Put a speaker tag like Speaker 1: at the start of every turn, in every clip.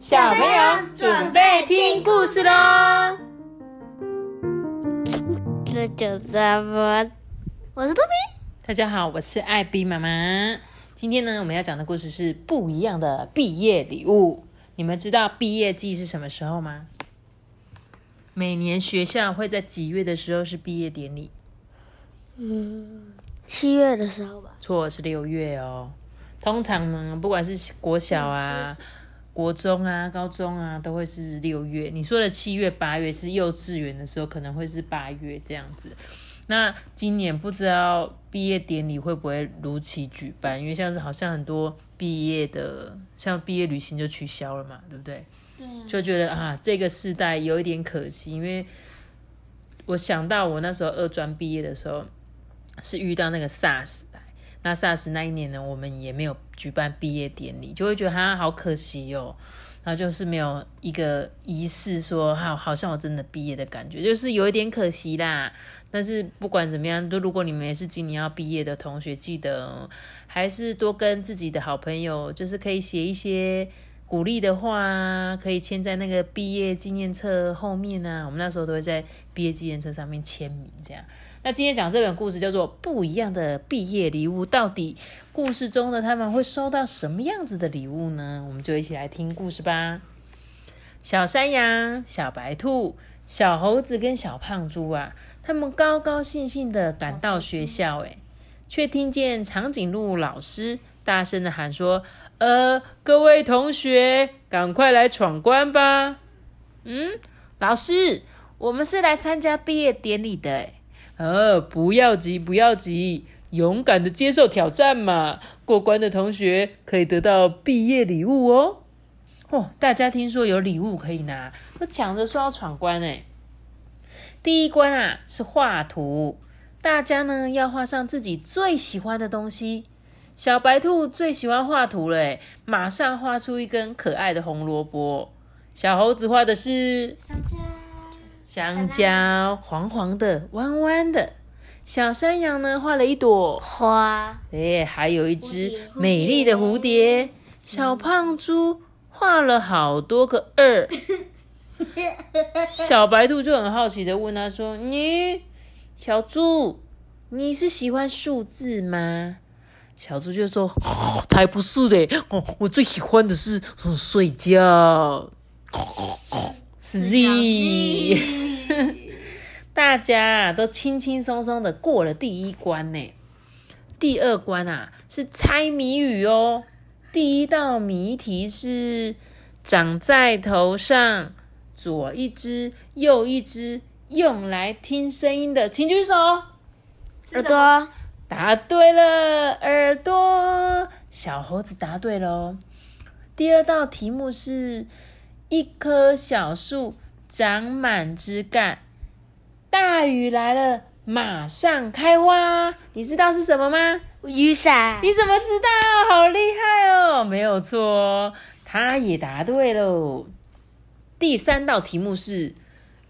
Speaker 1: 小朋友准备听故事喽！
Speaker 2: 这就是我？我是托比。
Speaker 1: 大家好，我是艾比妈妈。今天呢，我们要讲的故事是不一样的毕业礼物。你们知道毕业季是什么时候吗？每年学校会在几月的时候是毕业典礼？
Speaker 2: 嗯，七月的时候吧。
Speaker 1: 错，是六月哦。通常呢，不管是国小啊。国中啊，高中啊，都会是六月。你说的七月、八月是幼稚园的时候，可能会是八月这样子。那今年不知道毕业典礼会不会如期举办？因为像是好像很多毕业的，像毕业旅行就取消了嘛，对不对？
Speaker 2: 对。
Speaker 1: 就觉得啊，这个时代有一点可惜，因为我想到我那时候二专毕业的时候，是遇到那个 SARS。那 SARS 那一年呢，我们也没有举办毕业典礼，就会觉得哈好可惜哦。然后就是没有一个仪式，说好好像我真的毕业的感觉，就是有一点可惜啦。但是不管怎么样，就如果你们也是今年要毕业的同学，记得还是多跟自己的好朋友，就是可以写一些鼓励的话，可以签在那个毕业纪念册后面啊。我们那时候都会在毕业纪念册上面签名，这样。那今天讲这本故事叫做《不一样的毕业礼物》，到底故事中的他们会收到什么样子的礼物呢？我们就一起来听故事吧。小山羊、小白兔、小猴子跟小胖猪啊，他们高高兴兴的赶到学校，诶，却听见长颈鹿老师大声的喊说：“呃，各位同学，赶快来闯关吧！”嗯，老师，我们是来参加毕业典礼的，诶呃，不要急，不要急，勇敢的接受挑战嘛！过关的同学可以得到毕业礼物哦。哦，大家听说有礼物可以拿，都抢着说要闯关哎。第一关啊是画图，大家呢要画上自己最喜欢的东西。小白兔最喜欢画图了，马上画出一根可爱的红萝卜。小猴子画的是
Speaker 2: 香蕉。
Speaker 1: 香蕉黄黄的、弯弯的，小山羊呢画了一朵。
Speaker 2: 花，
Speaker 1: 哎，还有一只美丽的蝴蝶。小胖猪画了好多个二，小白兔就很好奇的问他说：“你小猪，你是喜欢数字吗？”小猪就说：“才不是嘞，哦，我最喜欢的是睡觉。”是 Z，大家都轻轻松松的过了第一关呢。第二关啊是猜谜语哦。第一道谜题是长在头上，左一只，右一只，用来听声音的，请举手。
Speaker 2: 耳朵，
Speaker 1: 答对了，耳朵。小猴子答对了。第二道题目是。一棵小树长满枝干，大雨来了，马上开花。你知道是什么吗？
Speaker 2: 雨伞。
Speaker 1: 你怎么知道？好厉害哦！没有错，他也答对喽。第三道题目是：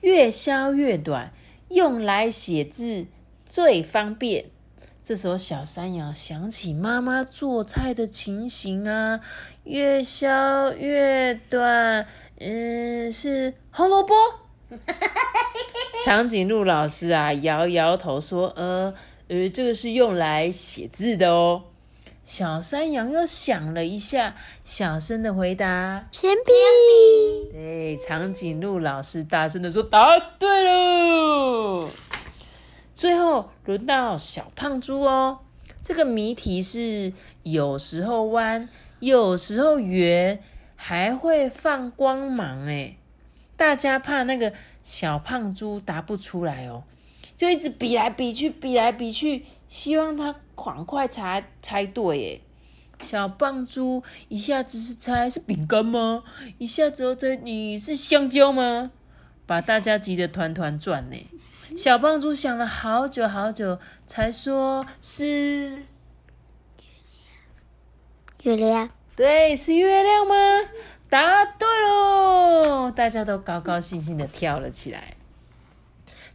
Speaker 1: 越削越短，用来写字最方便。这时候，小山羊想起妈妈做菜的情形啊，越削越短。嗯，是红萝卜。长颈鹿老师啊，摇摇头说：“呃呃，这个是用来写字的哦。”小山羊又想了一下，小声的回答：“
Speaker 2: 铅笔。”
Speaker 1: 对，长颈鹿老师大声的说：“答对了。”最后轮到小胖猪哦，这个谜题是有时候弯，有时候圆。还会放光芒哎！大家怕那个小胖猪答不出来哦，就一直比来比去，比来比去，希望他赶快猜猜对哎！小胖猪一下子是猜是饼干吗？一下子又猜你是香蕉吗？把大家急得团团转呢！小胖猪想了好久好久，才说是
Speaker 2: 月亮。
Speaker 1: 对，是月亮吗？答对喽！大家都高高兴兴的跳了起来。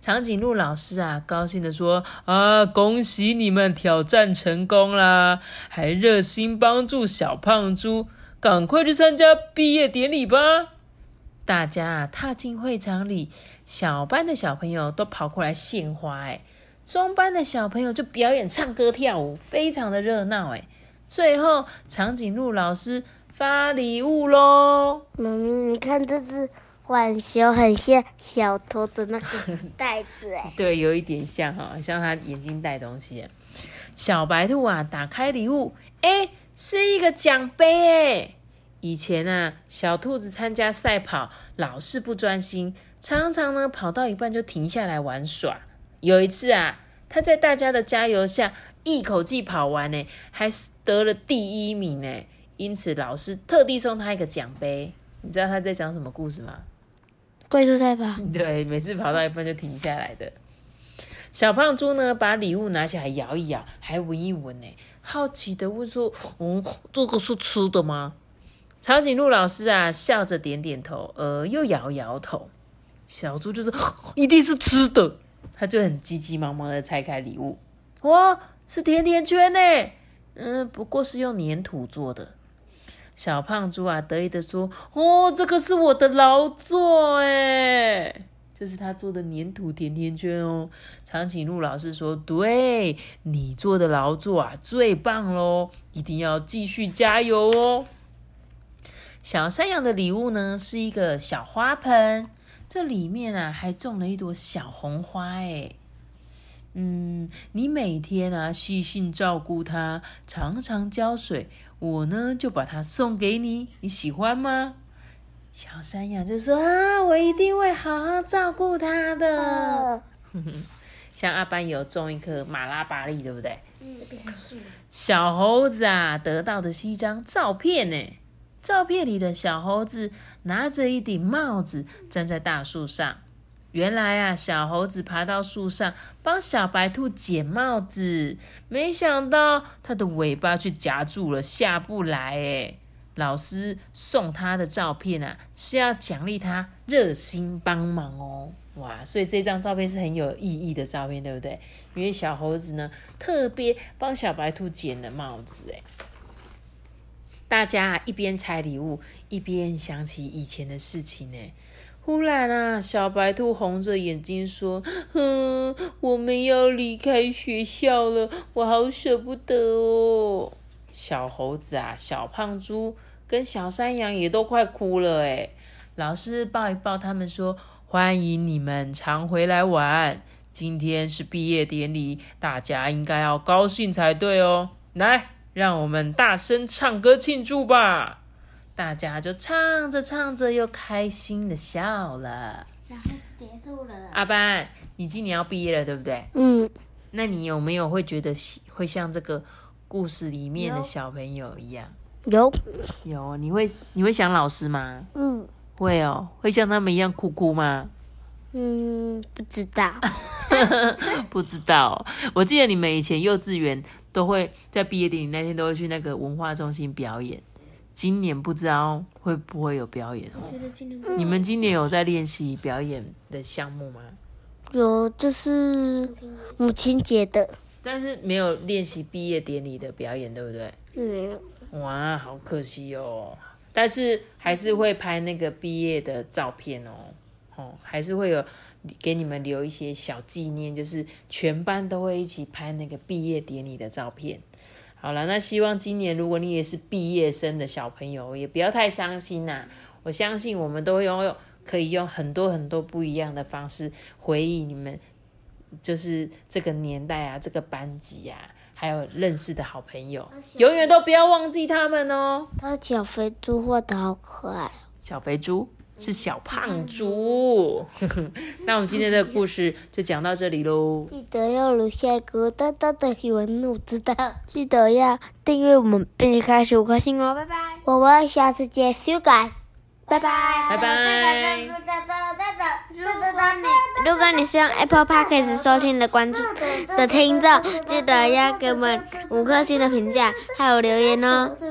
Speaker 1: 长颈鹿老师啊，高兴的说：“啊，恭喜你们挑战成功啦！还热心帮助小胖猪，赶快去参加毕业典礼吧！大家啊，踏进会场里，小班的小朋友都跑过来献花，哎，中班的小朋友就表演唱歌跳舞，非常的热闹，哎。最后，长颈鹿老师发礼物喽！
Speaker 2: 妈咪，你看这只浣熊，很像小偷的那个袋子，哎，
Speaker 1: 对，有一点像哈，像他眼睛带东西。小白兔啊，打开礼物，哎，是一个奖杯，哎。以前啊，小兔子参加赛跑，老是不专心，常常呢跑到一半就停下来玩耍。有一次啊，它在大家的加油下，一口气跑完呢，还得了第一名呢。因此，老师特地送他一个奖杯。你知道他在讲什么故事吗？
Speaker 2: 怪兽赛跑。
Speaker 1: 对，每次跑到一半就停下来的。小胖猪呢，把礼物拿起来摇一摇，还闻一闻呢，好奇的问说：“嗯，这个是吃的吗？”长颈鹿老师啊，笑着点点头，呃，又摇摇头。小猪就是一定是吃的，他就很急急忙忙的拆开礼物，哇，是甜甜圈呢，嗯，不过是用粘土做的。小胖猪啊，得意的说：“哦，这个是我的劳作，哎，这是他做的粘土甜甜圈哦。”长颈鹿老师说：“对你做的劳作啊，最棒喽，一定要继续加油哦。”小山羊的礼物呢，是一个小花盆，这里面啊还种了一朵小红花。哎，嗯，你每天啊细心照顾它，常常浇水，我呢就把它送给你，你喜欢吗？小山羊就说啊，我一定会好好照顾它的。像阿班有种一棵马拉巴栗，对不对？嗯。小猴子啊，得到的是一张照片呢。照片里的小猴子拿着一顶帽子站在大树上。原来啊，小猴子爬到树上帮小白兔捡帽子，没想到它的尾巴却夹住了，下不来。哎，老师送他的照片啊，是要奖励他热心帮忙哦。哇，所以这张照片是很有意义的照片，对不对？因为小猴子呢，特别帮小白兔捡了帽子，哎。大家一边拆礼物，一边想起以前的事情呢。忽然啊，小白兔红着眼睛说：“哼，我们要离开学校了，我好舍不得哦。”小猴子啊，小胖猪跟小山羊也都快哭了哎。老师抱一抱他们说：“欢迎你们常回来玩，今天是毕业典礼，大家应该要高兴才对哦。”来。让我们大声唱歌庆祝吧！大家就唱着唱着，又开心的笑了。然后结束了。阿班，你今年要毕业了，对不对？嗯。那你有没有会觉得会像这个故事里面的小朋友一样？
Speaker 2: 有。
Speaker 1: 有。你会你会想老师吗？嗯。会哦。会像他们一样哭哭吗？
Speaker 2: 嗯，不知道。
Speaker 1: 不知道。我记得你们以前幼稚园。都会在毕业典礼那天都会去那个文化中心表演。今年不知道会不会有表演哦？你们今年有在练习表演的项目吗？
Speaker 2: 有，就是母亲节的。
Speaker 1: 但是没有练习毕业典礼的表演，对不对？
Speaker 2: 嗯。
Speaker 1: 哇，好可惜哦。但是还是会拍那个毕业的照片哦。哦，还是会有。给你们留一些小纪念，就是全班都会一起拍那个毕业典礼的照片。好了，那希望今年如果你也是毕业生的小朋友，也不要太伤心呐。我相信我们都会用可以用很多很多不一样的方式回忆你们，就是这个年代啊，这个班级呀，还有认识的好朋友，永远都不要忘记他们哦。
Speaker 2: 他小肥猪画的好可爱，
Speaker 1: 小肥猪。是小胖猪，那我们今天的故事就讲到这里喽。
Speaker 2: 记得要留下一个大大的喜纹，我知道。记得要订阅我们，并且开始五颗星哦，拜拜。我们下次见，See you guys，拜拜。
Speaker 1: 拜拜。
Speaker 2: 如果你是用 Apple Podcast 收听的关注的听众，记得要给我们五颗星的评价，还有留言哦。